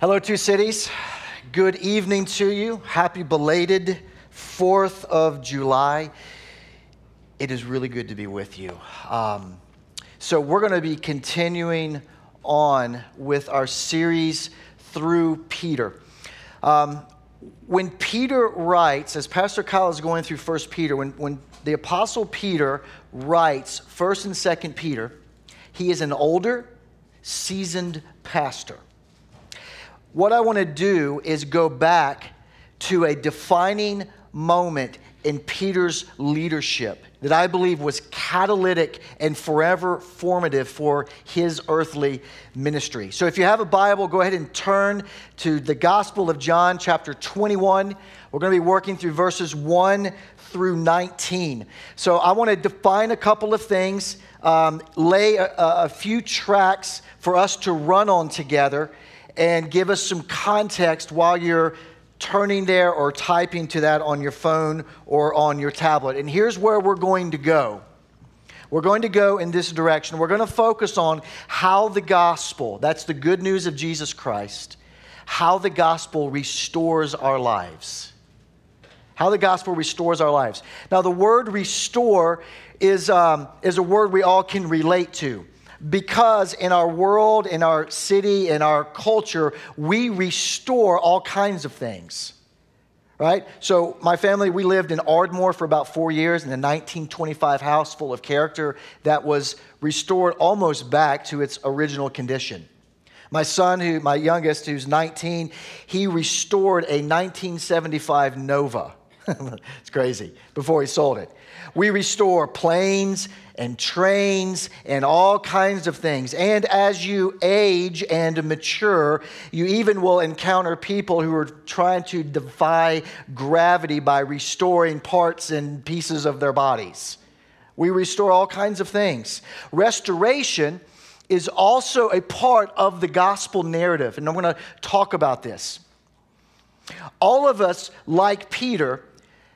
Hello, Two Cities. Good evening to you. Happy belated 4th of July. It is really good to be with you. Um, so, we're going to be continuing on with our series through Peter. Um, when Peter writes, as Pastor Kyle is going through 1 Peter, when, when the Apostle Peter writes 1st and 2nd Peter, he is an older, seasoned pastor. What I want to do is go back to a defining moment in Peter's leadership that I believe was catalytic and forever formative for his earthly ministry. So if you have a Bible, go ahead and turn to the Gospel of John, chapter 21. We're going to be working through verses 1 through 19. So I want to define a couple of things, um, lay a, a few tracks for us to run on together, and give us some context while you're turning there or typing to that on your phone or on your tablet. And here's where we're going to go. We're going to go in this direction. We're going to focus on how the gospel, that's the good news of Jesus Christ, how the gospel restores our lives. How the gospel restores our lives. Now, the word restore is, um, is a word we all can relate to because in our world, in our city, in our culture, we restore all kinds of things. Right? So, my family, we lived in Ardmore for about four years in a 1925 house full of character that was restored almost back to its original condition. My son, who my youngest, who's 19, he restored a 1975 Nova. it's crazy, before he sold it. We restore planes and trains and all kinds of things. And as you age and mature, you even will encounter people who are trying to defy gravity by restoring parts and pieces of their bodies. We restore all kinds of things. Restoration is also a part of the gospel narrative, and I'm going to talk about this. All of us, like Peter,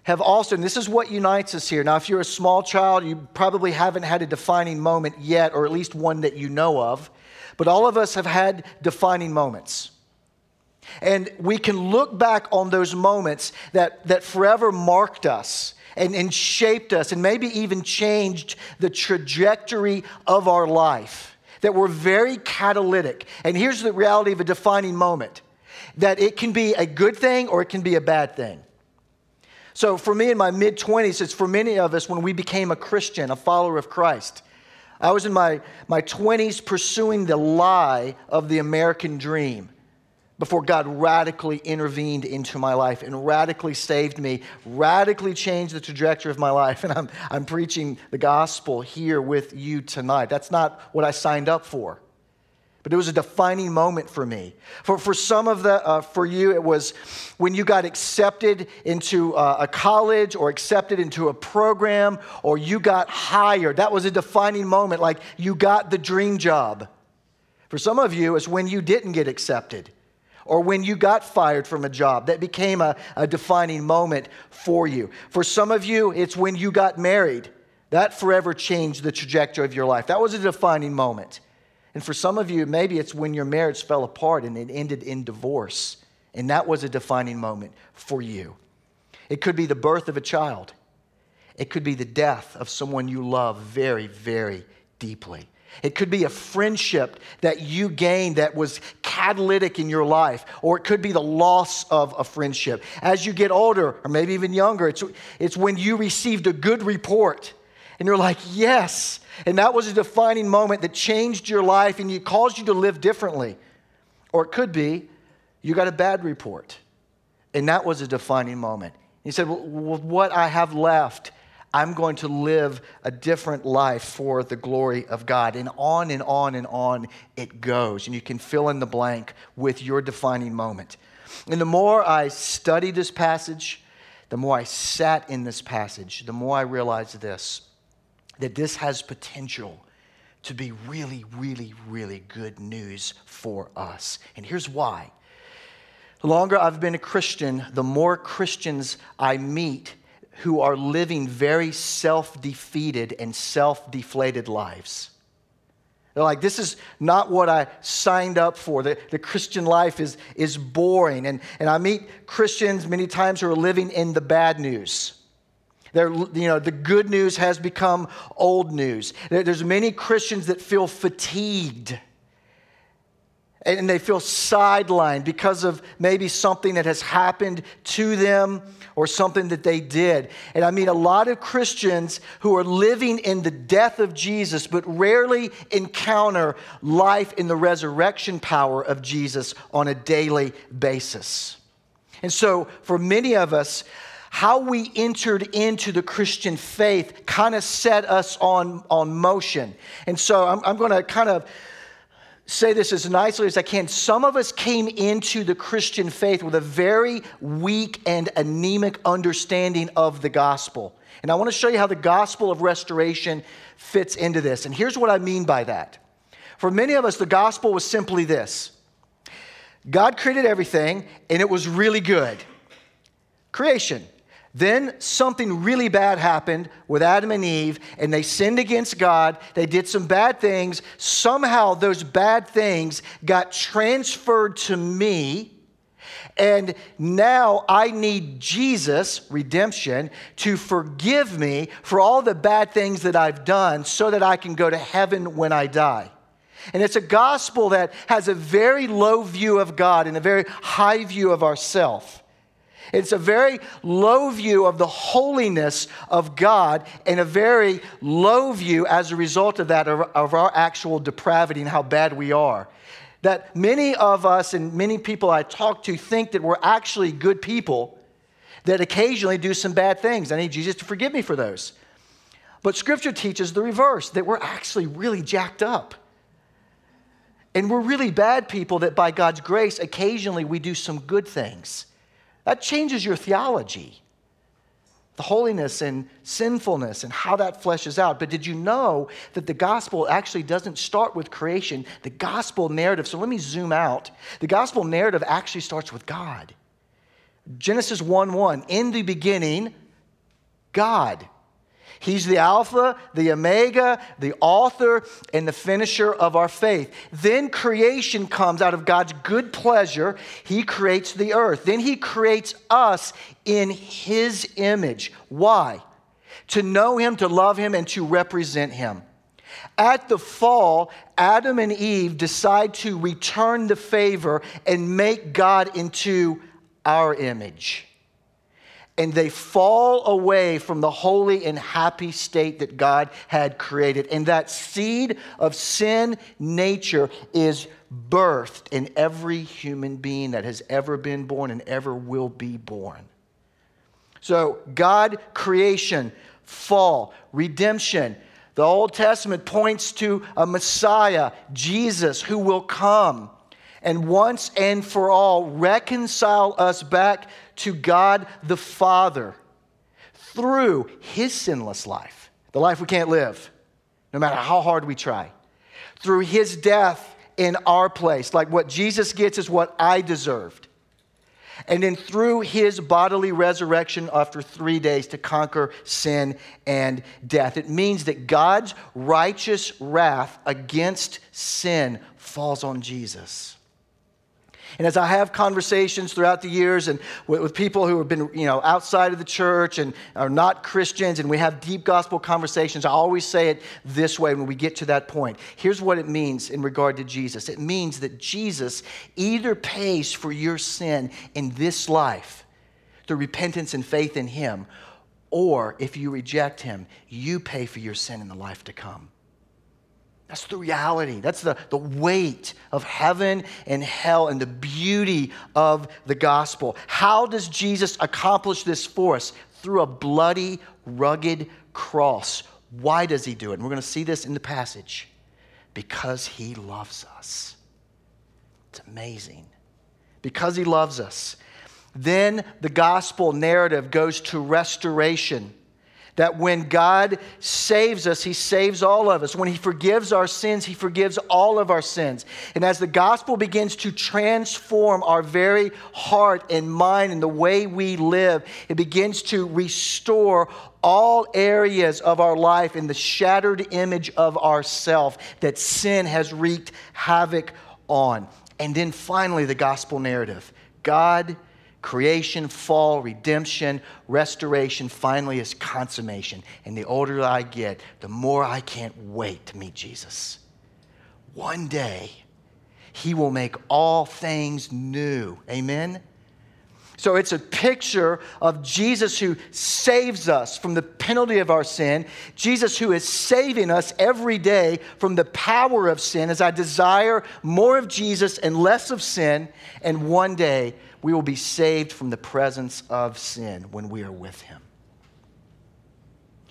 have also, and this is what unites us here. Now, if you're a small child, you probably haven't had a defining moment yet, or at least one that you know of. But all of us have had defining moments. And we can look back on those moments that, that forever marked us and, and shaped us and maybe even changed the trajectory of our life, that were very catalytic. And here's the reality of a defining moment that it can be a good thing or it can be a bad thing. So, for me in my mid 20s, it's for many of us when we became a Christian, a follower of Christ. I was in my, my 20s pursuing the lie of the American dream before God radically intervened into my life and radically saved me, radically changed the trajectory of my life. And I'm, I'm preaching the gospel here with you tonight. That's not what I signed up for. But it was a defining moment for me. For, for some of the, uh, for you, it was when you got accepted into uh, a college or accepted into a program or you got hired. That was a defining moment, like you got the dream job. For some of you, it's when you didn't get accepted or when you got fired from a job. That became a, a defining moment for you. For some of you, it's when you got married. That forever changed the trajectory of your life. That was a defining moment. And for some of you, maybe it's when your marriage fell apart and it ended in divorce. And that was a defining moment for you. It could be the birth of a child, it could be the death of someone you love very, very deeply. It could be a friendship that you gained that was catalytic in your life, or it could be the loss of a friendship. As you get older, or maybe even younger, it's, it's when you received a good report and you're like, yes, and that was a defining moment that changed your life and it caused you to live differently. Or it could be you got a bad report, and that was a defining moment. He said, well, What I have left, I'm going to live a different life for the glory of God. And on and on and on it goes. And you can fill in the blank with your defining moment. And the more I studied this passage, the more I sat in this passage, the more I realized this that this has potential to be really, really, really good news for us. And here's why. The longer I've been a Christian, the more Christians I meet who are living very self defeated and self deflated lives. They're like, this is not what I signed up for. The, the Christian life is, is boring. And, and I meet Christians many times who are living in the bad news. They're, you know, the good news has become old news. There's many Christians that feel fatigued and they feel sidelined because of maybe something that has happened to them or something that they did. And I mean, a lot of Christians who are living in the death of Jesus, but rarely encounter life in the resurrection power of Jesus on a daily basis. And so, for many of us, how we entered into the Christian faith kind of set us on, on motion. And so, I'm, I'm going to kind of say this as nicely as I can. Some of us came into the Christian faith with a very weak and anemic understanding of the gospel. And I want to show you how the gospel of restoration fits into this. And here's what I mean by that. For many of us, the gospel was simply this God created everything, and it was really good. Creation. Then something really bad happened with Adam and Eve, and they sinned against God. They did some bad things. Somehow, those bad things got transferred to me. And now I need Jesus, redemption, to forgive me for all the bad things that I've done so that I can go to heaven when I die. And it's a gospel that has a very low view of God and a very high view of ourself. It's a very low view of the holiness of God and a very low view as a result of that of, our actual depravity and how bad we are. That many of us and many people I talk to think that we're actually good people that occasionally do some bad things. I need Jesus to forgive me for those. But scripture teaches the reverse that we're actually really jacked up. And we're really bad people that by God's grace, occasionally we do some good things. That changes your theology. The holiness and sinfulness and how that fleshes out. But did you know that the gospel actually doesn't start with creation? The gospel narrative, so let me zoom out. The gospel narrative actually starts with God. Genesis 1 1, in the beginning, God. He's the Alpha, the Omega, the author, and the finisher of our faith. Then creation comes out of God's good pleasure. He creates the earth. Then He creates us in His image. Why? To know Him, to love Him, and to represent Him. At the fall, Adam and Eve decide to return the favor and make God into our image and they fall away from the holy and happy state that God had created. And that seed of sin nature is birthed in every human being that has ever been born and ever will be born. So, God, creation, fall, redemption. The Old Testament points to a Messiah, Jesus, who will come and once and for all reconcile us back to God the Father through his sinless life, the life we can't live, no matter how hard we try, through his death in our place. Like what Jesus gets is what I deserved. And then through his bodily resurrection after three days to conquer sin and death. It means that God's righteous wrath against sin falls on Jesus. And as I have conversations throughout the years and with, with, people who have been, you know, outside of the church and are not Christians, and we have deep gospel conversations, I always say it this way when we get to that point. Here's what it means in regard to Jesus it means that Jesus either pays for your sin in this life through repentance and faith in Him, or if you reject Him, you pay for your sin in the life to come. That's the reality. That's the, the weight of heaven and hell and the beauty of the gospel. How does Jesus accomplish this for us? Through a bloody, rugged cross. Why does he do it? And we're going to see this in the passage. Because he loves us. It's amazing. Because he loves us. Then the gospel narrative goes to restoration. That when God saves us, He saves all of us. When He forgives our sins, He forgives all of our sins. And as the gospel begins to transform our very heart and mind and the way we live, it begins to restore all areas of our life in the shattered image of ourself that sin has wreaked havoc on. And then finally, the gospel narrative God creation, fall, redemption, restoration, finally is consummation. And the older I get, the more I can't wait to meet Jesus. One day, he will make all things new. Amen? So it's a picture of Jesus who saves us from the penalty of our sin, Jesus who is saving us every day from the power of sin as I desire more of Jesus and less of sin. And one day we will be saved from the presence of sin when we are with Him.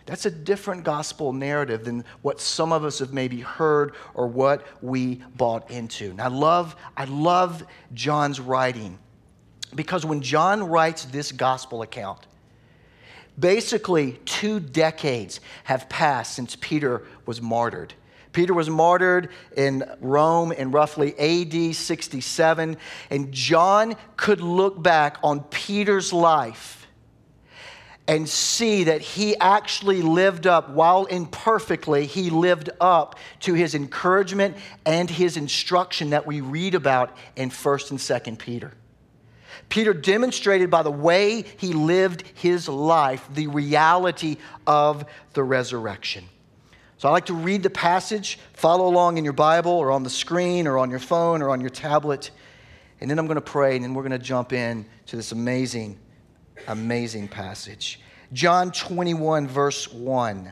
That's a different gospel narrative than what some of us have maybe heard or what we bought into. And I love, I love John's writing because when John writes this gospel account, basically two decades have passed since Peter was martyred. Peter was martyred in Rome in roughly AD 67, and John could look back on Peter's life and see that he actually lived up, while imperfectly, he lived up to his encouragement and his instruction that we read about in 1st and 2nd Peter. Peter demonstrated by the way he lived his life the reality of the resurrection. So I like to read the passage, follow along in your Bible or on the screen or on your phone or on your tablet. And then I'm going to pray and then we're going to jump in to this amazing, amazing passage. John 21, verse 1.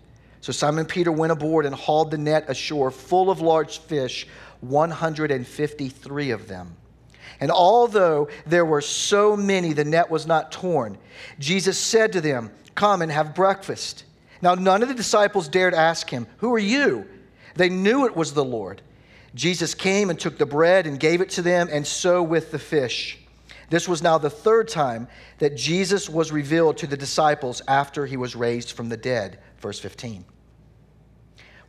So Simon Peter went aboard and hauled the net ashore full of large fish, 153 of them. And although there were so many, the net was not torn. Jesus said to them, Come and have breakfast. Now, none of the disciples dared ask him, Who are you? They knew it was the Lord. Jesus came and took the bread and gave it to them, and so with the fish. This was now the third time that Jesus was revealed to the disciples after he was raised from the dead. Verse 15.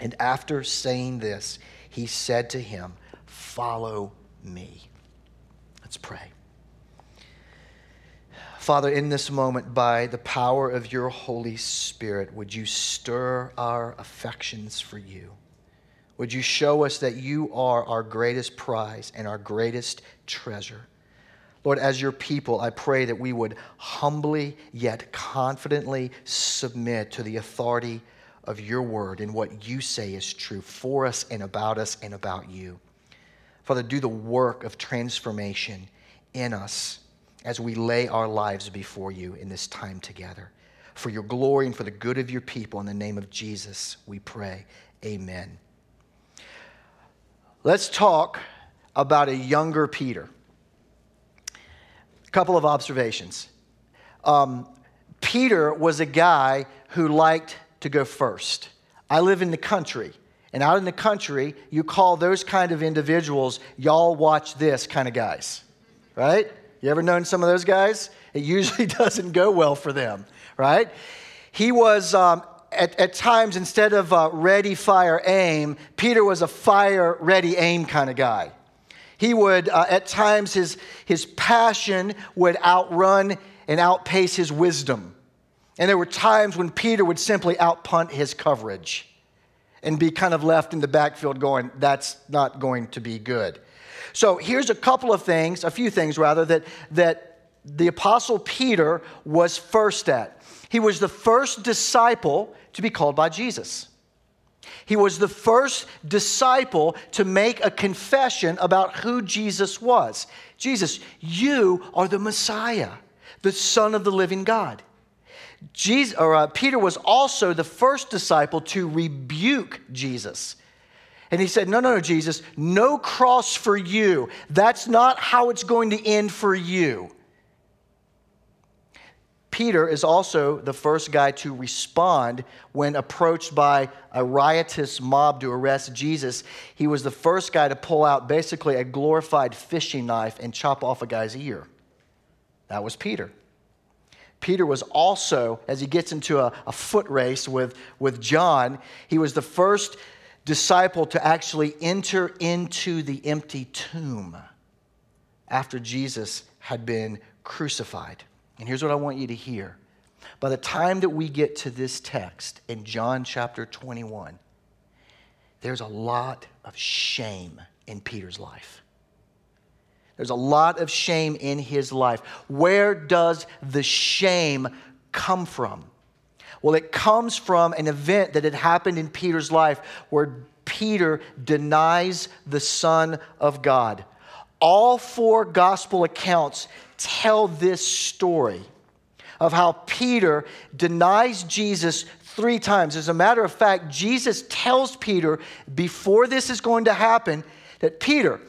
And after saying this, he said to him, follow me. Let's pray. Father, in this moment, by the power of your Holy Spirit, would you stir our affections for you? Would you show us that you are our greatest prize and our greatest treasure? Lord, as your people, I pray that we would humbly yet confidently submit to the authority of your word and what you say is true for us and about us and about you. Father, do the work of transformation in us as we lay our lives before you in this time together. For your glory and for the good of your people, in the name of Jesus, we pray. Amen. Let's talk about a younger Peter. A couple of observations. Um, Peter was a guy who liked to go first. I live in the country, and out in the country, you call those kind of individuals, y'all watch this kind of guys, right? You ever known some of those guys? It usually doesn't go well for them, right? He was, um, at, at, times, instead of uh, ready, fire, aim, Peter was a fire, ready, aim kind of guy. He would, uh, at times, his, his passion would outrun and outpace his wisdom. And there were times when Peter would simply outpunt his coverage and be kind of left in the backfield going, that's not going to be good. So here's a couple of things, a few things rather, that, that the Apostle Peter was first at. He was the first disciple to be called by Jesus. He was the first disciple to make a confession about who Jesus was. Jesus, you are the Messiah, the Son of the living God. Jesus, or, uh, Peter was also the first disciple to rebuke Jesus. And he said, No, no, no, Jesus, no cross for you. That's not how it's going to end for you. Peter is also the first guy to respond when approached by a riotous mob to arrest Jesus. He was the first guy to pull out basically a glorified fishing knife and chop off a guy's ear. That was Peter. Peter was also, as he gets into a, a, foot race with, with John, he was the first disciple to actually enter into the empty tomb after Jesus had been crucified. And here's what I want you to hear. By the time that we get to this text in John chapter 21, there's a lot of shame in Peter's life. There's a lot of shame in his life. Where does the shame come from? Well, it comes from an event that had happened in Peter's life where Peter denies the Son of God. All four gospel accounts tell this story of how Peter denies Jesus three times. As a matter of fact, Jesus tells Peter before this is going to happen that Peter,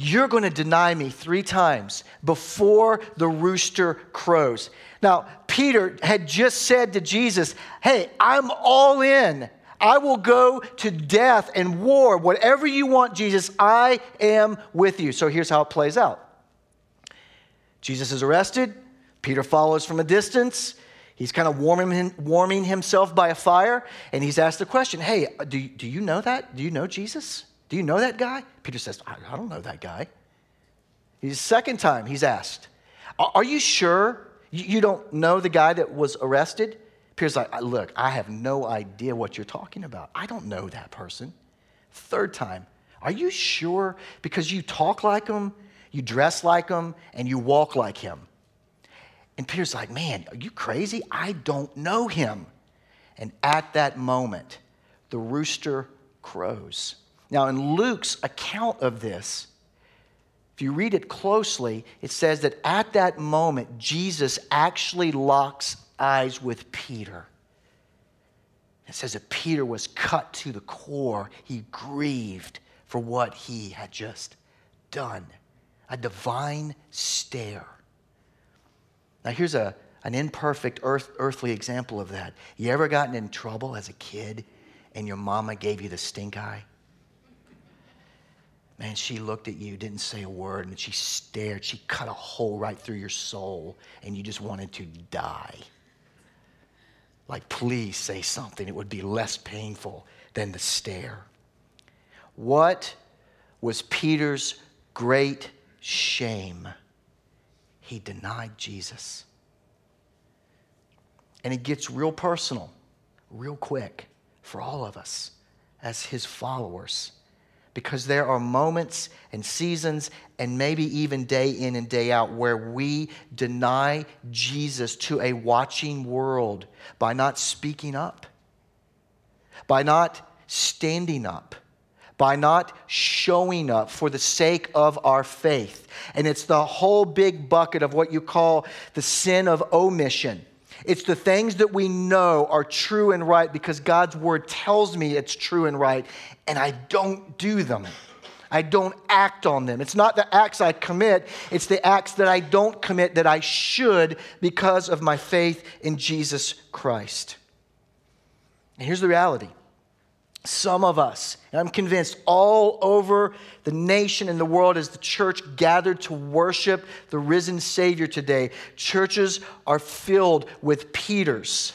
you're going to deny me three times before the rooster crows. Now, Peter had just said to Jesus, Hey, I'm all in. I will go to death and war. Whatever you want, Jesus, I am with you. So here's how it plays out Jesus is arrested. Peter follows from a distance. He's kind of warming, warming himself by a fire, and he's asked the question Hey, do, do you know that? Do you know Jesus? Do you know that guy? Peter says, I, I don't know that guy. He's the second time he's asked, Are you sure you, you don't know the guy that was arrested? Peter's like, Look, I have no idea what you're talking about. I don't know that person. Third time, Are you sure? Because you talk like him, you dress like him, and you walk like him. And Peter's like, Man, are you crazy? I don't know him. And at that moment, the rooster crows. Now, in Luke's account of this, if you read it closely, it says that at that moment, Jesus actually locks eyes with Peter. It says that Peter was cut to the core. He grieved for what he had just done. A divine stare. Now, here's a, an imperfect earth, earthly example of that. You ever gotten in trouble as a kid and your mama gave you the stink eye? Man, she looked at you, didn't say a word, and she stared. She cut a hole right through your soul, and you just wanted to die. Like, please say something. It would be less painful than the stare. What was Peter's great shame. He denied Jesus. And it gets real personal, real quick for all of us as his followers. Because there are moments and seasons, and maybe even day in and day out, where we deny Jesus to a watching world by not speaking up, by not standing up, by not showing up for the sake of our faith. And it's the whole big bucket of what you call the sin of omission. It's the things that we know are true and right because God's word tells me it's true and right, and I don't do them. I don't act on them. It's not the acts I commit, it's the acts that I don't commit that I should because of my faith in Jesus Christ. And here's the reality some of us, and I'm convinced all over the nation and the world as the church gathered to worship the risen Savior today, churches are filled with Peters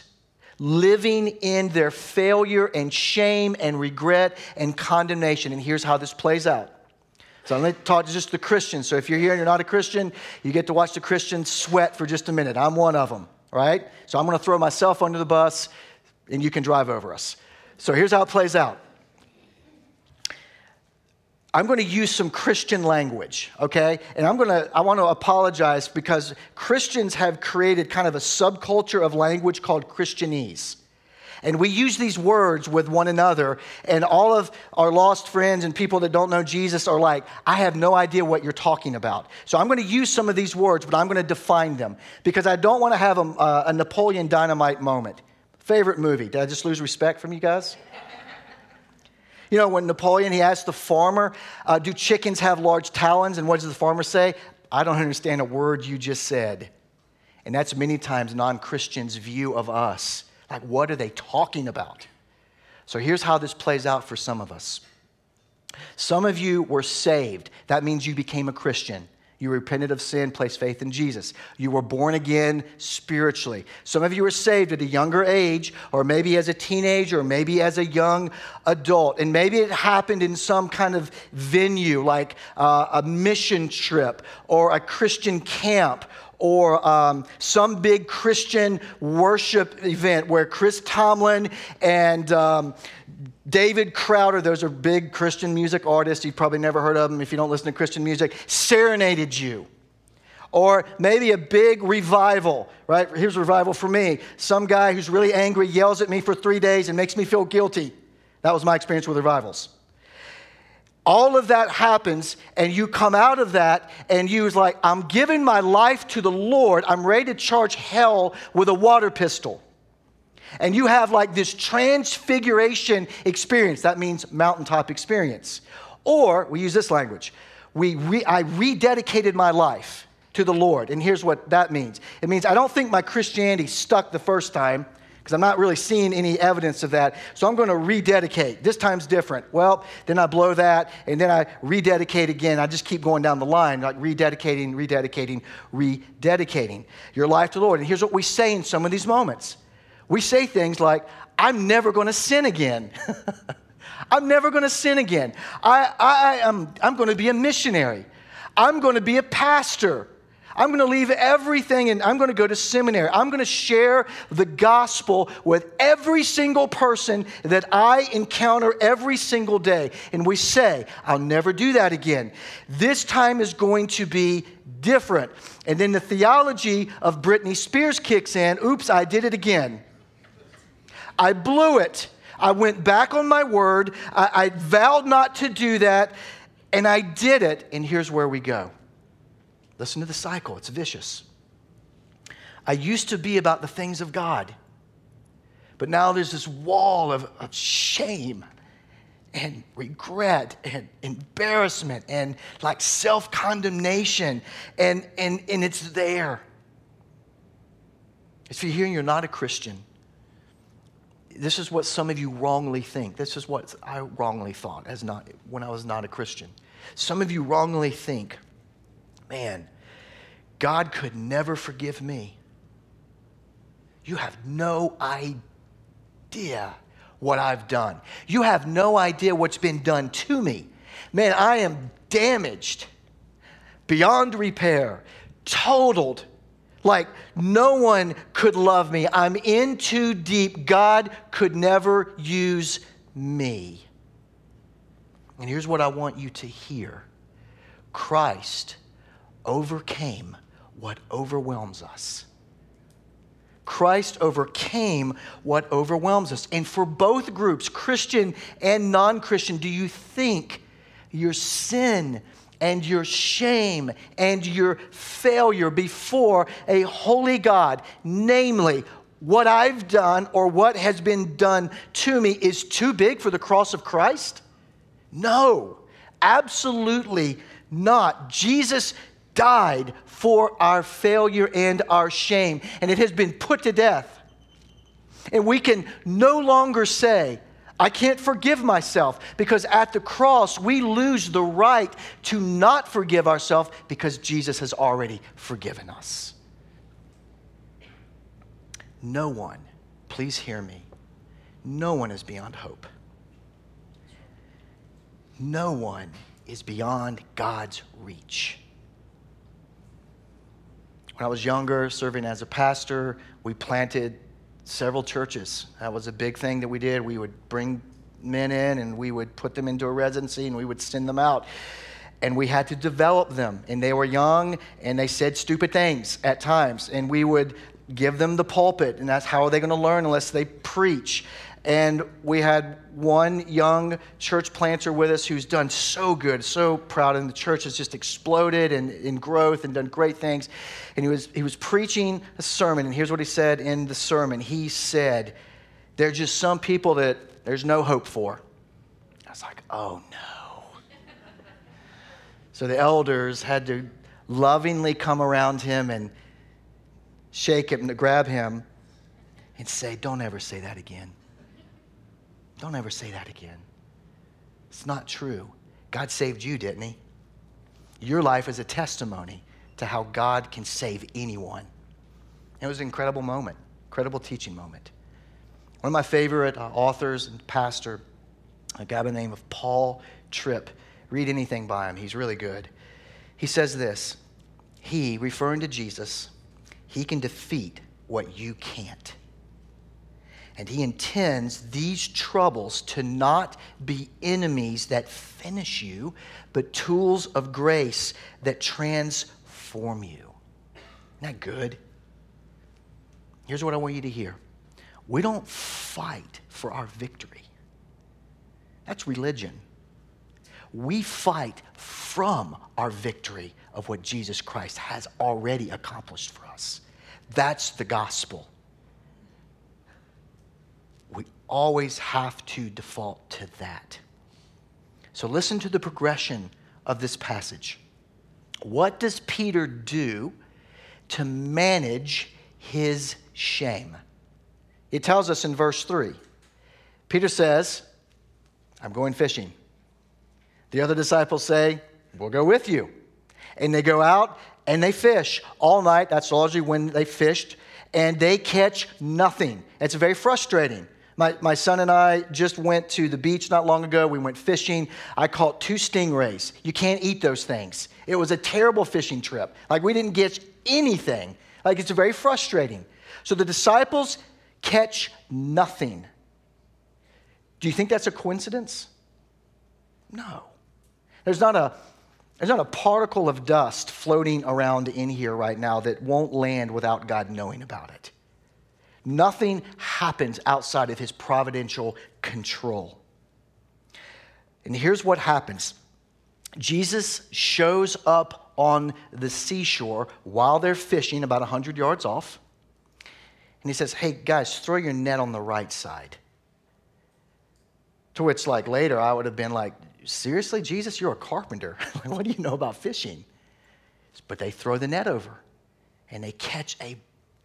living in their failure and shame and regret and condemnation. And here's how this plays out. So I'm going to talk to just the Christians. So if you're here and you're not a Christian, you get to watch the Christians sweat for just a minute. I'm one of them, right? So I'm going to throw myself under the bus and you can drive over us. So here's how it plays out. I'm going to use some Christian language, okay? And I'm going to, I want to apologize because Christians have created kind of a subculture of language called Christianese. And we use these words with one another, and all of our lost friends and people that don't know Jesus are like, I have no idea what you're talking about. So I'm going to use some of these words, but I'm going to define them because I don't want to have a, uh, a Napoleon Dynamite moment. Favorite movie? Did I just lose respect from you guys? You know, when Napoleon, he asked the farmer, uh, Do chickens have large talons? And what does the farmer say? I don't understand a word you just said. And that's many times non Christians' view of us. Like, what are they talking about? So here's how this plays out for some of us. Some of you were saved. That means you became a Christian. You repented of sin, placed faith in Jesus. You were born again spiritually. Some of you were saved at a younger age, or maybe as a teenager, or maybe as a young adult. And maybe it happened in some kind of venue, like uh, a mission trip, or a Christian camp, or um, some big Christian worship event where Chris Tomlin and um, David Crowder, those are big Christian music artists. You've probably never heard of them if you don't listen to Christian music, serenaded you. Or maybe a big revival, right? Here's a revival for me. Some guy who's really angry yells at me for three days and makes me feel guilty. That was my experience with revivals. All of that happens, and you come out of that, and you was like, I'm giving my life to the Lord. I'm ready to charge hell with a water pistol and you have like this transfiguration experience. That means mountaintop experience. Or we use this language. We re, I rededicated my life to the Lord. And here's what that means it means I don't think my Christianity stuck the first time because I'm not really seeing any evidence of that. So I'm going to rededicate. This time's different. Well, then I blow that, and then I rededicate again. I just keep going down the line, like rededicating, rededicating, rededicating your life to the Lord. And here's what we say in some of these moments we say things like, I'm never going to sin again. I'm never going to sin again. I, I, am, I'm going to be a missionary. I'm going to be a pastor. I'm going to leave everything and I'm going to go to seminary. I'm going to share the gospel with every single person that I encounter every single day. And we say, I'll never do that again. This time is going to be different. And then the theology of Britney Spears kicks in oops, I did it again. I blew it. I went back on my word. I, I vowed not to do that, and I did it. And here's where we go. Listen to the cycle, it's vicious. I used to be about the things of God, but now there's this wall of, of shame and regret and embarrassment and like self condemnation, and, and, and it's there. If you're here and you're not a Christian, this is what some of you wrongly think. This is what I wrongly thought as not when I was not a Christian. Some of you wrongly think, man, God could never forgive me. You have no idea what I've done. You have no idea what's been done to me. Man, I am damaged beyond repair, totaled. Like no one could love me. I'm in too deep. God could never use me. And here's what I want you to hear Christ overcame what overwhelms us. Christ overcame what overwhelms us. And for both groups, Christian and non Christian, do you think your sin and your shame and your failure before a holy God, namely, what I've done or what has been done to me, is too big for the cross of Christ? No, absolutely not. Jesus died for our failure and our shame, and it has been put to death. And we can no longer say, I can't forgive myself because at the cross we lose the right to not forgive ourselves because Jesus has already forgiven us. No one, please hear me, no one is beyond hope. No one is beyond God's reach. When I was younger, serving as a pastor, we planted several churches. That was a big thing that we did. We would bring men in and we would put them into a residency and we would send them out. And we had to develop them. And they were young and they said stupid things at times. And we would give them the pulpit. And that's how are they going to learn unless they preach? And we had one young church planter with us who's done so good, so proud, and the church has just exploded and in growth and done great things. And he was, he was preaching a sermon, and here's what he said in the sermon. He said, There are just some people that there's no hope for. I was like, Oh no. so the elders had to lovingly come around him and shake him, to grab him, and say, Don't ever say that again. Don't ever say that again. It's not true. God saved you, didn't He? Your life is a testimony to how God can save anyone. It was an incredible moment, incredible teaching moment. One of my favorite uh, authors and pastor, a guy by the name of Paul Tripp. Read anything by him, he's really good. He says this He, referring to Jesus, he can defeat what you can't. And he intends these troubles to not be enemies that finish you, but tools of grace that transform you. Isn't that good? Here's what I want you to hear we don't fight for our victory, that's religion. We fight from our victory of what Jesus Christ has already accomplished for us. That's the gospel we always have to default to that. So listen to the progression of this passage. What does Peter do to manage his shame? It tells us in verse 3. Peter says, I'm going fishing. The other disciples say, We'll go with you. And they go out and they fish all night. That's largely when they fished. And they catch nothing. It's very frustrating. My, my son and I just went to the beach not long ago. We went fishing. I caught two stingrays. You can't eat those things. It was a terrible fishing trip. Like, we didn't get anything. Like, it's very frustrating. So the disciples catch nothing. Do you think that's a coincidence? No. There's not a, there's not a particle of dust floating around in here right now that won't land without God knowing about it. Nothing happens outside of his providential control. And here's what happens Jesus shows up on the seashore while they're fishing about 100 yards off. And he says, Hey, guys, throw your net on the right side. To which, like, later I would have been like, Seriously, Jesus, you're a carpenter. what do you know about fishing? But they throw the net over and they catch a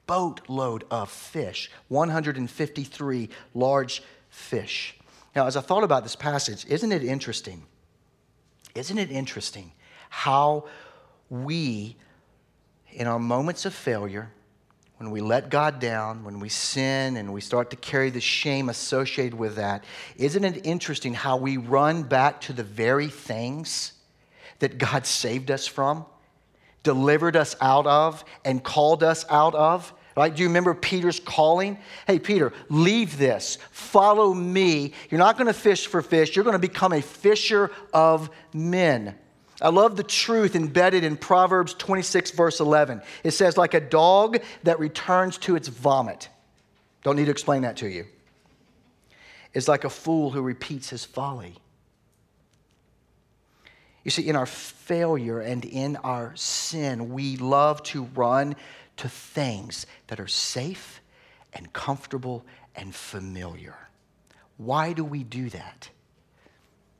boatload of fish 153 large fish. Now, as I thought about this passage, isn't it interesting? Isn't it interesting how we, in our moments of failure, when we let God down, when we sin and we start to carry the shame associated with that, isn't it interesting how we run back to the very things that God saved us from, delivered us out of, and called us out of? Right? Do you remember Peter's calling? Hey, Peter, leave this. Follow me. You're not going to fish for fish. You're going to become a fisher of men. I love the truth embedded in Proverbs 26, verse 11. It says, like a dog that returns to its vomit. Don't need to explain that to you. It's like a fool who repeats his folly. You see, in our failure and in our sin, we love to run to things that are safe and comfortable and familiar. Why do we do that?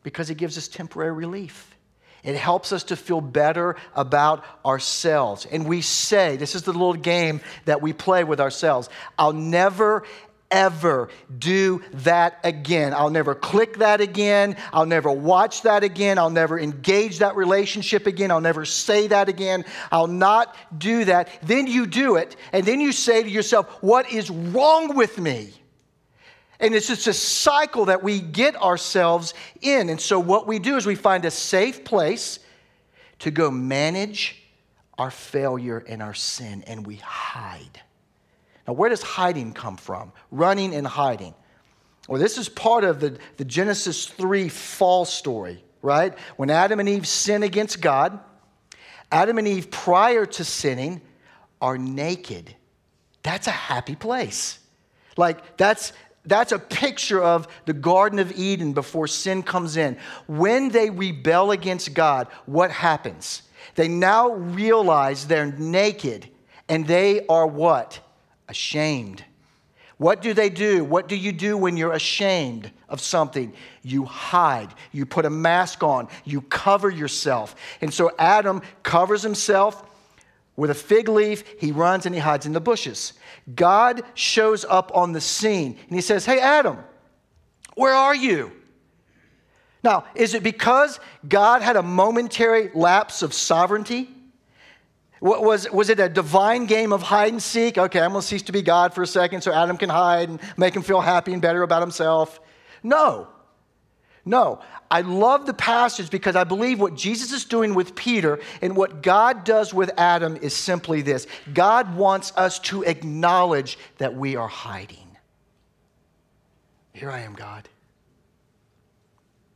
Because it gives us temporary relief. It helps us to feel better about ourselves. And we say, this is the little game that we play with ourselves I'll never, ever do that again. I'll never click that again. I'll never watch that again. I'll never engage that relationship again. I'll never say that again. I'll not do that. Then you do it, and then you say to yourself, What is wrong with me? And it's just a cycle that we get ourselves in. And so, what we do is we find a safe place to go manage our failure and our sin, and we hide. Now, where does hiding come from? Running and hiding. Well, this is part of the, the Genesis 3 fall story, right? When Adam and Eve sin against God, Adam and Eve, prior to sinning, are naked. That's a happy place. Like, that's that's a picture of the Garden of Eden before sin comes in. When they rebel against God, what happens? They now realize they're naked and they are what? Ashamed. What do they do? What do you do when you're ashamed of something? You hide. You put a mask on. You cover yourself. And so Adam covers himself with a fig leaf. He runs and he hides in the bushes. God shows up on the scene and he says, Hey, Adam, where are you? Now, is it because God had a momentary lapse of sovereignty? Was, was it a divine game of hide and seek? Okay, I'm going to cease to be God for a second so Adam can hide and make him feel happy and better about himself. No. No, I love the passage because I believe what Jesus is doing with Peter and what God does with Adam is simply this God wants us to acknowledge that we are hiding. Here I am, God.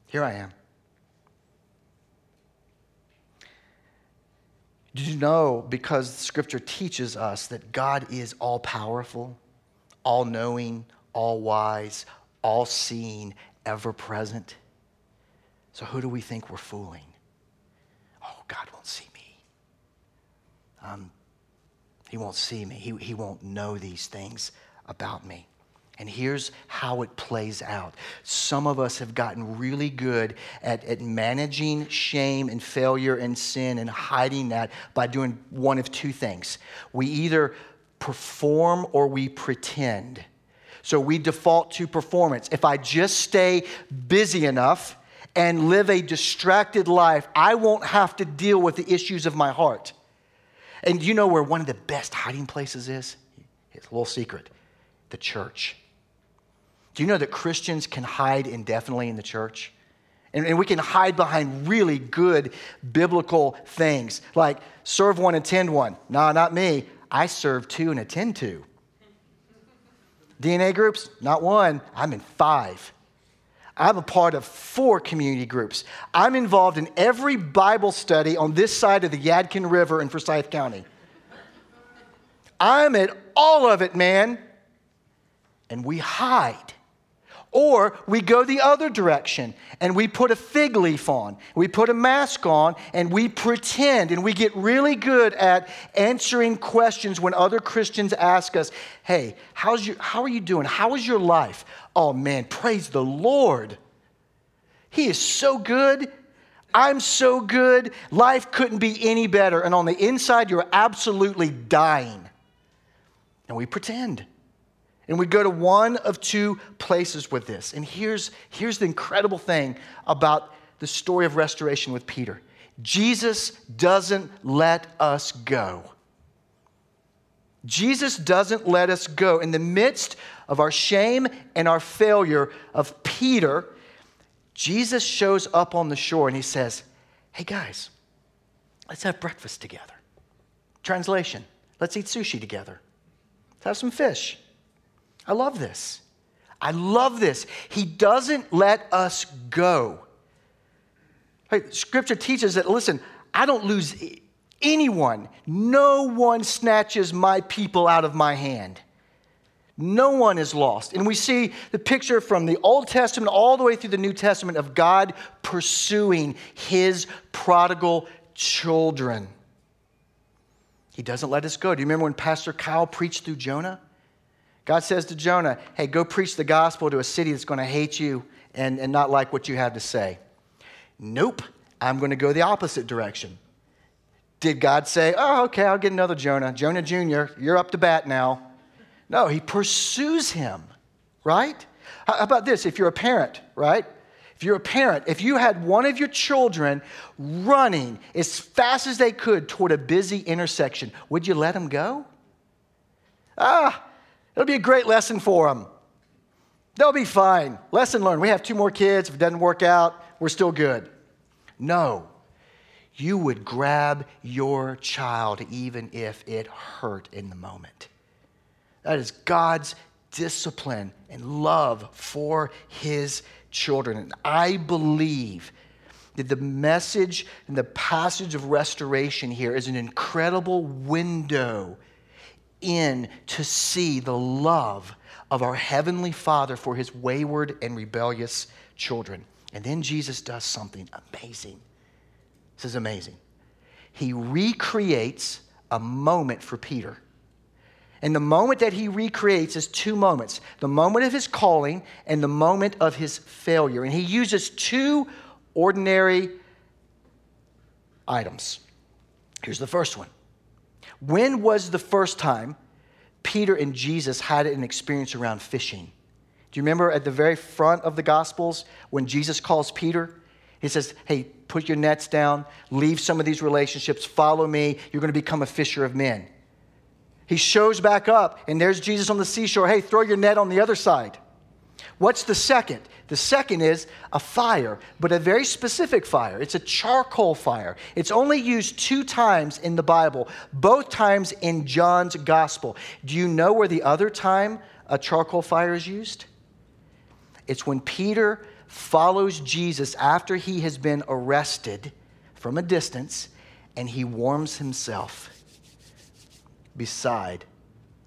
Here I am. Did you know, because Scripture teaches us that God is all powerful, all knowing, all wise, all seeing, ever present? So who do we think we're fooling? Oh, God won't see me. Um, he won't see me. He, he won't know these things about me. And here's how it plays out. Some of us have gotten really good at, at managing shame and failure and sin and hiding that by doing one of two things. We either perform or we pretend. So we default to performance. If I just stay busy enough, and live a distracted life, I won't have to deal with the issues of my heart. And you know where one of the best hiding places is? It's a little secret the church. Do you know that Christians can hide indefinitely in the church? And, and, we can hide behind really good biblical things like serve one, attend one. No, not me. I serve two and attend two. DNA groups? Not one. I'm in five. I'm a part of four community groups. I'm involved in every Bible study on this side of the Yadkin River in Forsyth County. I'm at all of it, man. And we hide. Or we go the other direction and we put a fig leaf on, we put a mask on, and we pretend and we get really good at answering questions when other Christians ask us, Hey, how's your, how are you doing? How is your life? Oh man, praise the Lord. He is so good. I'm so good. Life couldn't be any better. And on the inside, you're absolutely dying. And we pretend. And we go to one of two places with this. And here's, here's the incredible thing about the story of restoration with Peter Jesus doesn't let us go. Jesus doesn't let us go. In the midst of our shame and our failure of Peter, Jesus shows up on the shore and he says, Hey guys, let's have breakfast together. Translation, let's eat sushi together. Let's have some fish. I love this. I love this. He doesn't let us go. Hey, scripture teaches that, listen, I don't lose anyone. No one snatches my people out of my hand. No one is lost. And we see the picture from the Old Testament all the way through the New Testament of God pursuing his prodigal children. He doesn't let us go. Do you remember when Pastor Kyle preached through Jonah? God says to Jonah, Hey, go preach the gospel to a city that's going to hate you and, and not like what you have to say. Nope, I'm going to go the opposite direction. Did God say, Oh, okay, I'll get another Jonah. Jonah Jr., you're up to bat now. No, he pursues him, right? How about this? If you're a parent, right? If you're a parent, if you had one of your children running as fast as they could toward a busy intersection, would you let them go? Ah, it'll be a great lesson for them. They'll be fine. Lesson learned. We have two more kids. If it doesn't work out, we're still good. No. You would grab your child even if it hurt in the moment. That is God's discipline and love for his children. And I believe that the message and the passage of restoration here is an incredible window in to see the love of our Heavenly Father for his wayward and rebellious children. And then Jesus does something amazing. This is amazing. He recreates a moment for Peter. And the moment that he recreates is two moments the moment of his calling and the moment of his failure. And he uses two ordinary items. Here's the first one When was the first time Peter and Jesus had an experience around fishing? Do you remember at the very front of the Gospels when Jesus calls Peter? He says, Hey, put your nets down, leave some of these relationships, follow me, you're going to become a fisher of men. He shows back up, and there's Jesus on the seashore. Hey, throw your net on the other side. What's the second? The second is a fire, but a very specific fire. It's a charcoal fire. It's only used two times in the Bible, both times in John's gospel. Do you know where the other time a charcoal fire is used? It's when Peter follows Jesus after he has been arrested from a distance and he warms himself beside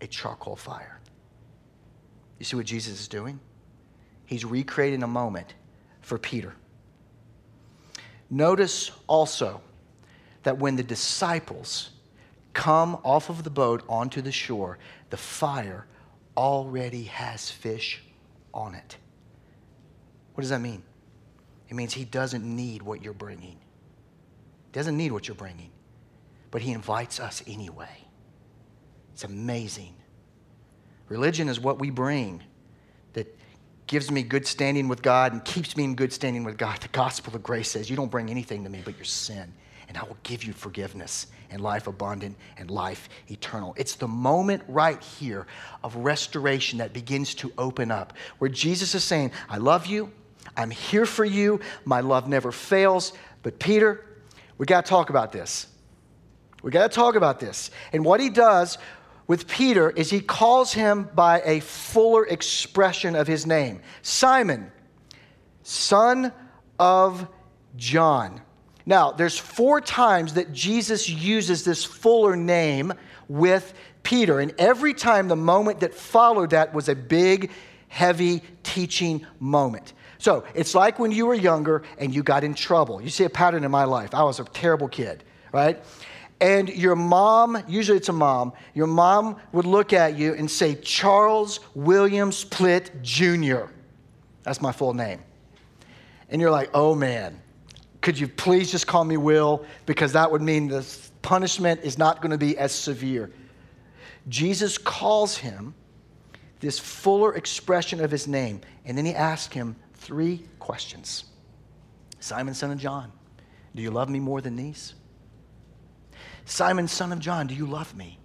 a charcoal fire. You see what Jesus is doing? He's recreating a moment for Peter. Notice also that when the disciples come off of the boat onto the shore, the fire already has fish on it. What does that mean? It means he doesn't need what you're bringing. He doesn't need what you're bringing, but he invites us anyway. It's amazing. Religion is what we bring that gives me good standing with God and keeps me in good standing with God. The gospel of grace says, You don't bring anything to me but your sin, and I will give you forgiveness and life abundant and life eternal. It's the moment right here of restoration that begins to open up, where Jesus is saying, I love you, I'm here for you, my love never fails. But Peter, we got to talk about this. We got to talk about this. And what he does with Peter is he calls him by a fuller expression of his name Simon, son of John. Now, there's four times that Jesus uses this fuller name with Peter, and every time the moment that followed that was a big, heavy teaching moment. So it's like when you were younger and you got in trouble. You see a pattern in my life. I was a terrible kid, right? And your mom, usually it's a mom, your mom would look at you and say, Charles Williams Plitt Jr. That's my full name. And you're like, oh man, could you please just call me Will? Because that would mean the punishment is not going to be as severe. Jesus calls him this fuller expression of his name. And then he asks him three questions Simon, son of John, do you love me more than these? Simon, son of John, do you love me?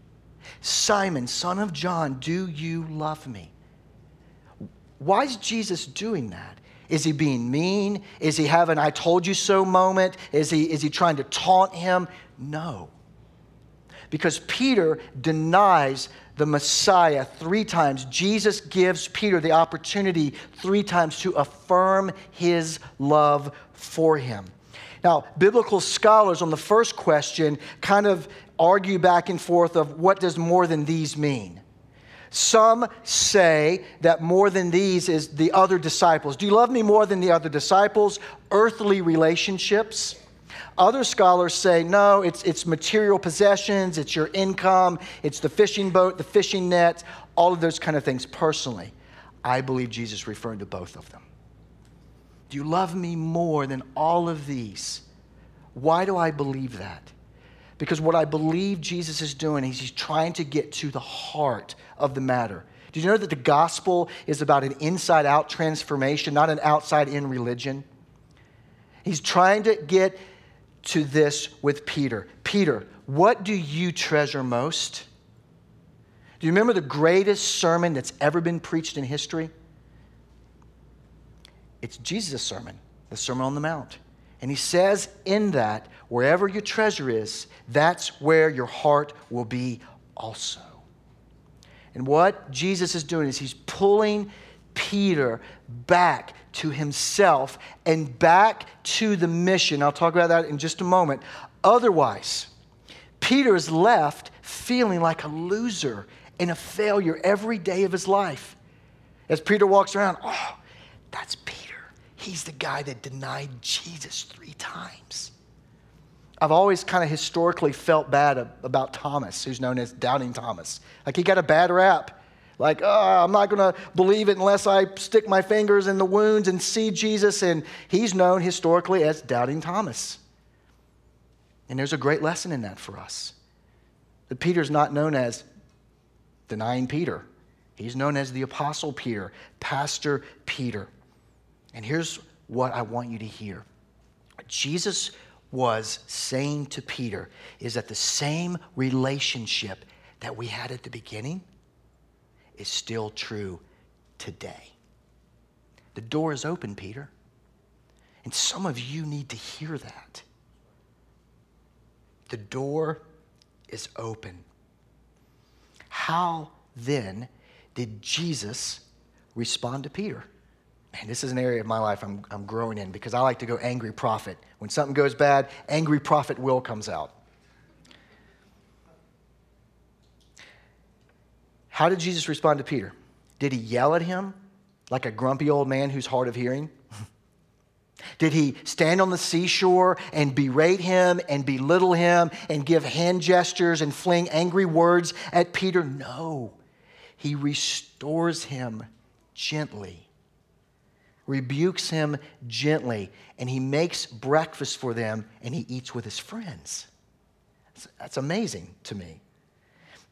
Simon, son of John, do you love me? Why is Jesus doing that? Is he being mean? Is he having I told you so moment? Is he, is he trying to taunt him? No. Because Peter denies the Messiah three times. Jesus gives Peter the opportunity three times to affirm his love for him. Now, biblical scholars on the first question kind of argue back and forth of what does more than these mean. Some say that more than these is the other disciples. Do you love me more than the other disciples? Earthly relationships. Other scholars say, no, it's, it's material possessions, it's your income, it's the fishing boat, the fishing net, all of those kind of things. Personally, I believe Jesus referring to both of them. Do you love me more than all of these? Why do I believe that? Because what I believe Jesus is doing is he's trying to get to the heart of the matter. Did you know that the gospel is about an inside out transformation, not an outside in religion? He's trying to get to this with Peter. Peter, what do you treasure most? Do you remember the greatest sermon that's ever been preached in history? It's Jesus' sermon, the Sermon on the Mount. And he says in that, wherever your treasure is, that's where your heart will be also. And what Jesus is doing is he's pulling Peter back to himself and back to the mission. I'll talk about that in just a moment. Otherwise, Peter is left feeling like a loser and a failure every day of his life. As Peter walks around, oh, that's. He's the guy that denied Jesus three times. I've always kind of historically felt bad about Thomas, who's known as Doubting Thomas. Like he got a bad rap. Like, oh, I'm not going to believe it unless I stick my fingers in the wounds and see Jesus. And he's known historically as Doubting Thomas. And there's a great lesson in that for us. That Peter's not known as denying Peter, he's known as the Apostle Peter, Pastor Peter. And here's what I want you to hear Jesus was saying to Peter is that the same relationship that we had at the beginning is still true today. The door is open, Peter. And some of you need to hear that. The door is open. How then did Jesus respond to Peter? Man, this is an area of my life I'm, I'm growing in because I like to go angry prophet. When something goes bad, angry prophet will comes out. How did Jesus respond to Peter? Did he yell at him like a grumpy old man who's hard of hearing? Did he stand on the seashore and berate him and belittle him and give hand gestures and fling angry words at Peter? No. He restores him gently, rebukes him gently, and he makes breakfast for them and he eats with his friends. That's amazing to me.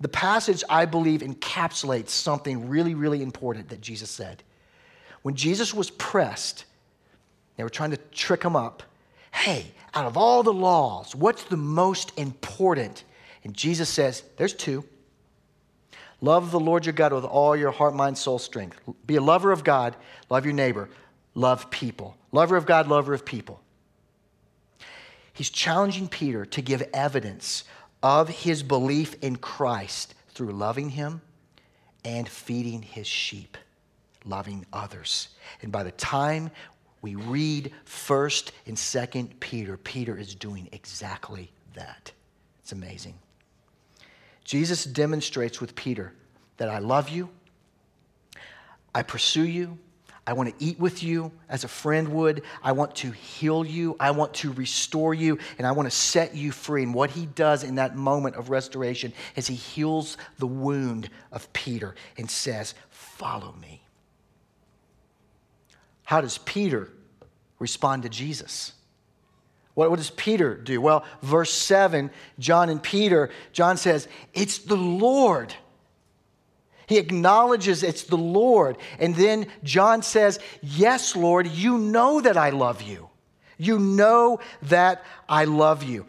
The passage, I believe, encapsulates something really, really important that Jesus said. When Jesus was pressed, they were trying to trick him up. Hey, out of all the laws, what's the most important? And Jesus says, There's two. Love the Lord your God with all your heart, mind, soul, strength. Be a lover of God, love your neighbor, love people. Lover of God, lover of people. He's challenging Peter to give evidence of his belief in Christ through loving him and feeding his sheep, loving others. And by the time we read 1st and 2nd Peter, Peter is doing exactly that. It's amazing. Jesus demonstrates with Peter that I love you, I pursue you, I want to eat with you as a friend would. I want to heal you. I want to restore you. And I want to set you free. And what he does in that moment of restoration is he heals the wound of Peter and says, Follow me. How does Peter respond to Jesus? What, what does Peter do? Well, verse 7, John and Peter, John says, It's the Lord. He acknowledges it's the Lord. And then John says, Yes, Lord, you know that I love you. You know that I love you.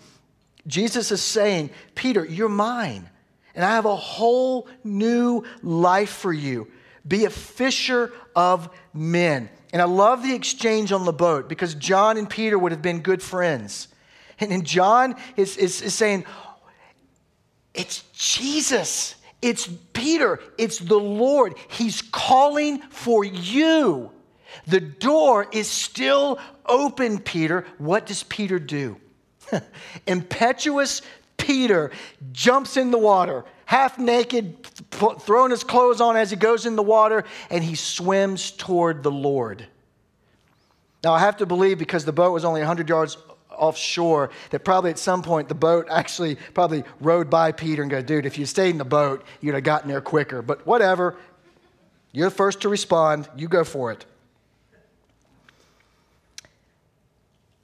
Jesus is saying, Peter, you're mine. and I have a whole new life for you. Be a fisher of men. And I love the exchange on the boat because John and Peter would have been good friends. And, John is, is, is saying, It's Jesus. It's Peter. It's the Lord. He's calling for you. The door is still open, Peter. What does Peter do? Impetuous Peter jumps in the water, half naked, throwing his clothes on as he goes in the water, and he swims toward the Lord. Now, I have to believe because the boat was only 100 yards offshore that probably at some point the boat actually probably rode by Peter and go, dude, if you stayed in the boat, you'd have gotten there quicker. But whatever. You're the first to respond. You go for it.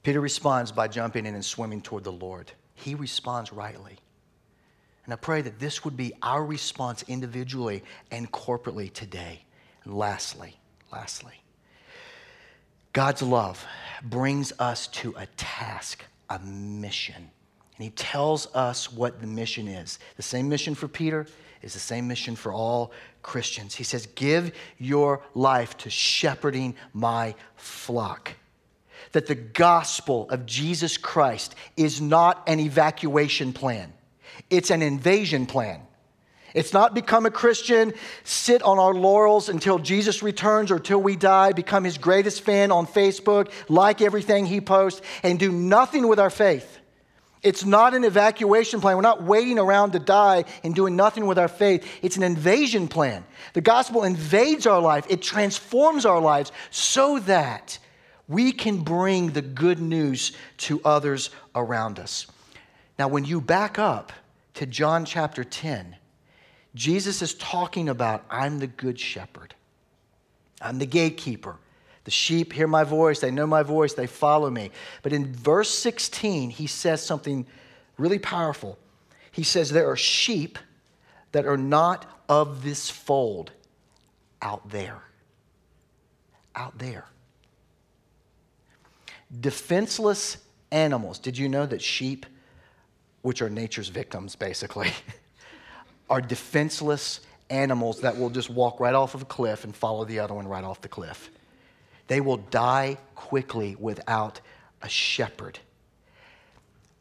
Peter responds by jumping in and swimming toward the Lord. He responds rightly. And I pray that this would be our response individually and corporately today. And lastly, lastly, God's love brings us to a task, a mission. And he tells us what the mission is. The same mission for Peter is the same mission for all Christians. He says, Give your life to shepherding my flock that the gospel of Jesus Christ is not an evacuation plan, it's an invasion plan. It's not become a Christian, sit on our laurels until Jesus returns or till we die, become his greatest fan on Facebook, like everything he posts, and do nothing with our faith. It's not an evacuation plan. We're not waiting around to die and doing nothing with our faith. It's an invasion plan. The gospel invades our life, it transforms our lives so that we can bring the good news to others around us. Now, when you back up to John chapter 10, Jesus is talking about, I'm the good shepherd, I'm the gatekeeper. The sheep hear my voice, they know my voice, they follow me. But in verse 16, he says something really powerful. He says, There are sheep that are not of this fold out there. Out there defenseless animals. Did you know that sheep, which are nature's victims basically, are defenseless animals that will just walk right off of a cliff and follow the other one right off the cliff? They will die quickly without a shepherd.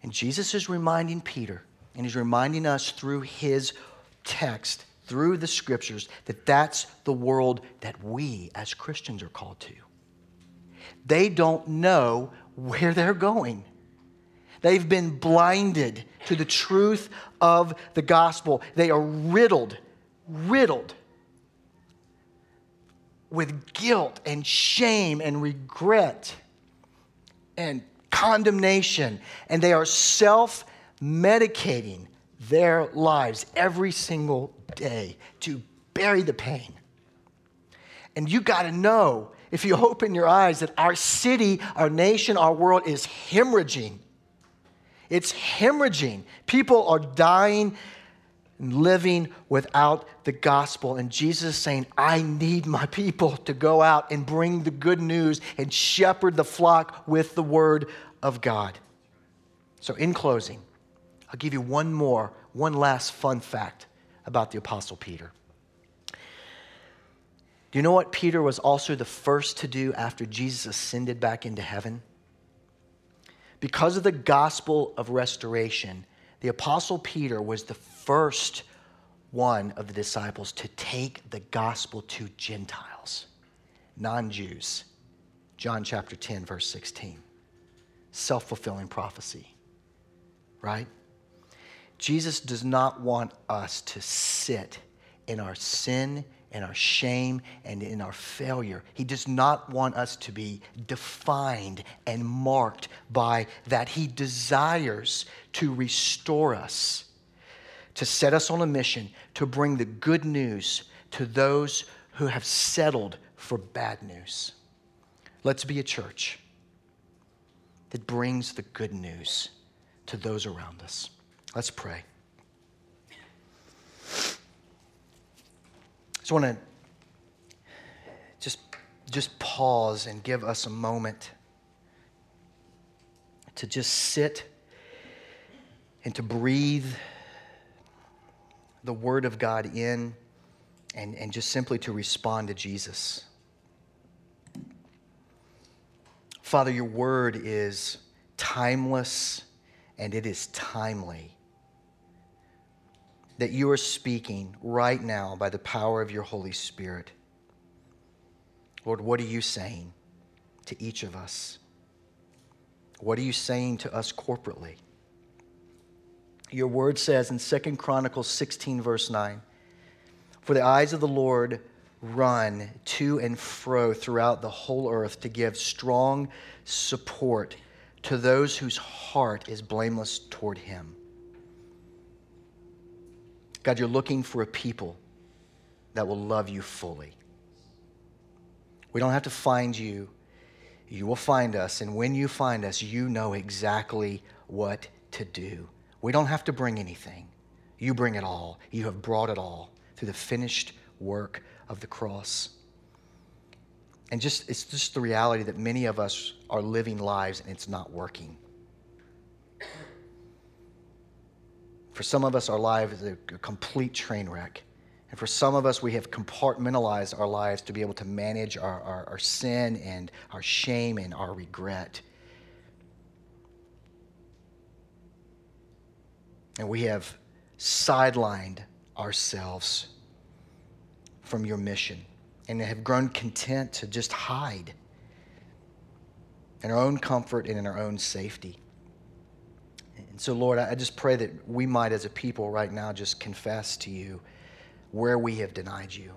And Jesus is reminding Peter, and he's reminding us through his text, through the scriptures, that that's the world that we as Christians are called to they don't know where they're going. They've been blinded to the truth of the gospel. They are riddled, riddled with guilt and shame and regret and condemnation. And they are self medicating their lives every single day to bury the pain. And you got to know if you open your eyes, that our city, our nation, our world is hemorrhaging. It's hemorrhaging. People are dying and living without the gospel. And Jesus is saying, I need my people to go out and bring the good news and shepherd the flock with the word of God. So, in closing, I'll give you one more, one last fun fact about the Apostle Peter. Do you know what Peter was also the first to do after Jesus ascended back into heaven? Because of the gospel of restoration, the apostle Peter was the first one of the disciples to take the gospel to Gentiles, non Jews. John chapter 10, verse 16. Self fulfilling prophecy, right? Jesus does not want us to sit in our sin in our shame and in our failure. He does not want us to be defined and marked by that. He desires to restore us, to set us on a mission, to bring the good news to those who have settled for bad news. Let's be a church that brings the good news to those around us. Let's pray. Just want to just, just pause and give us a moment to just sit and to breathe the Word of God in and, and just simply to respond to Jesus. Father, your Word is timeless and it is timely. That you are speaking right now by the power of your Holy Spirit. Lord, what are you saying to each of us? What are you saying to us corporately? Your word says in 2 Chronicles 16, verse 9, For the eyes of the Lord run to and fro throughout the whole earth to give strong support to those whose heart is blameless toward him. God, you're looking for a people that will love you fully. We don't have to find you. You will find us. And when you find us, you know exactly what to do. We don't have to bring anything. You bring it all. You have brought it all through the finished work of the cross. And just it's just the reality that many of us are living lives and it's not working. For some of us, our life is a complete train wreck. And for some of us, we have compartmentalized our lives to be able to manage our, our, our sin and our shame and our regret. And we have sidelined ourselves from your mission and have grown content to just hide in our own comfort and in our own safety. And so, Lord, I just pray that we might, as a people right now, just confess to you where we have denied you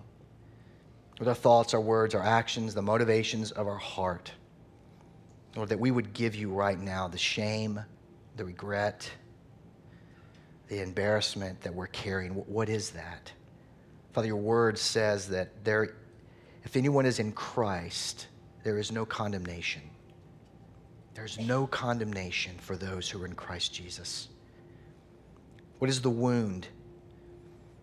with our thoughts, our words, our actions, the motivations of our heart. Lord, that we would give you right now the shame, the regret, the embarrassment that we're carrying. What is that? Father, your word says that there, if anyone is in Christ, there is no condemnation. There's no condemnation for those who are in Christ Jesus. What is the wound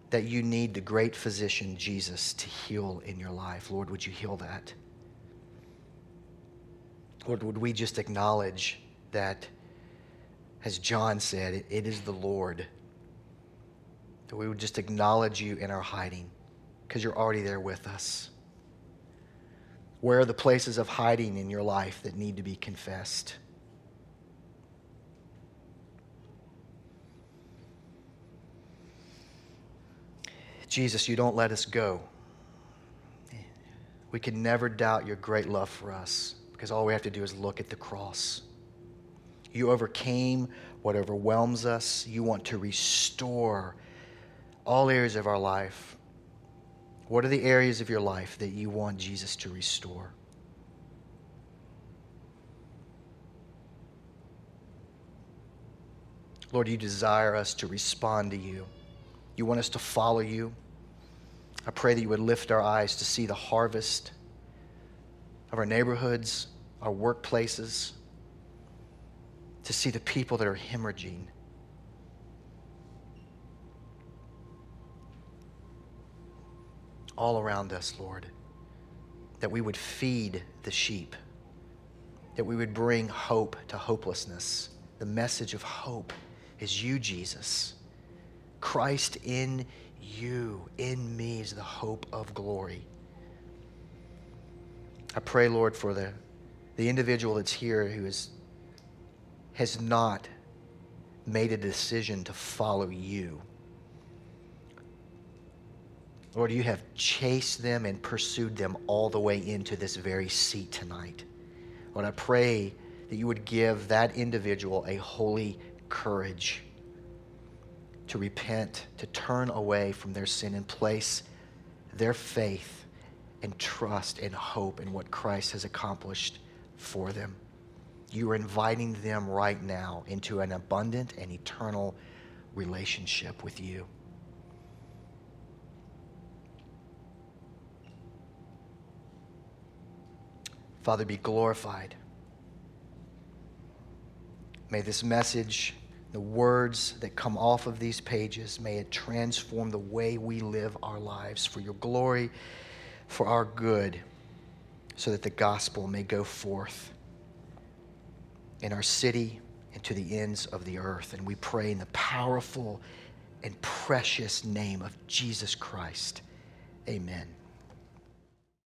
that you need the great physician, Jesus, to heal in your life? Lord, would you heal that? Lord, would we just acknowledge that, as John said, it, is the Lord that we would just acknowledge you in our hiding because you're already there with us. Where are the places of hiding in your life that need to be confessed? Jesus, you don't let us go. We can never doubt your great love for us because all we have to do is look at the cross. You overcame what overwhelms us. You want to restore all areas of our life. What are the areas of your life that you want Jesus to restore? Lord, you desire us to respond to you. You want us to follow you. I pray that you would lift our eyes to see the harvest of our neighborhoods, our workplaces, to see the people that are hemorrhaging all around us, Lord, that we would feed the sheep, that we would bring hope to hopelessness. The message of hope is you, Jesus. Christ in you, in me, is the hope of glory. I pray, Lord, for the, the individual that's here who is, has not made a decision to follow you. Lord, you have chased them and pursued them all the way into this very seat tonight. Lord, I pray that you would give that individual a holy courage to repent, to turn away from their sin and place their faith and trust and hope in what Christ has accomplished for them. You are inviting them right now into an abundant and eternal relationship with you. Father, be glorified. May this message, the words that come off of these pages, may it transform the way we live our lives for your glory, for our good, so that the gospel may go forth in our city and to the ends of the earth. And we pray in the powerful and precious name of Jesus Christ. Amen.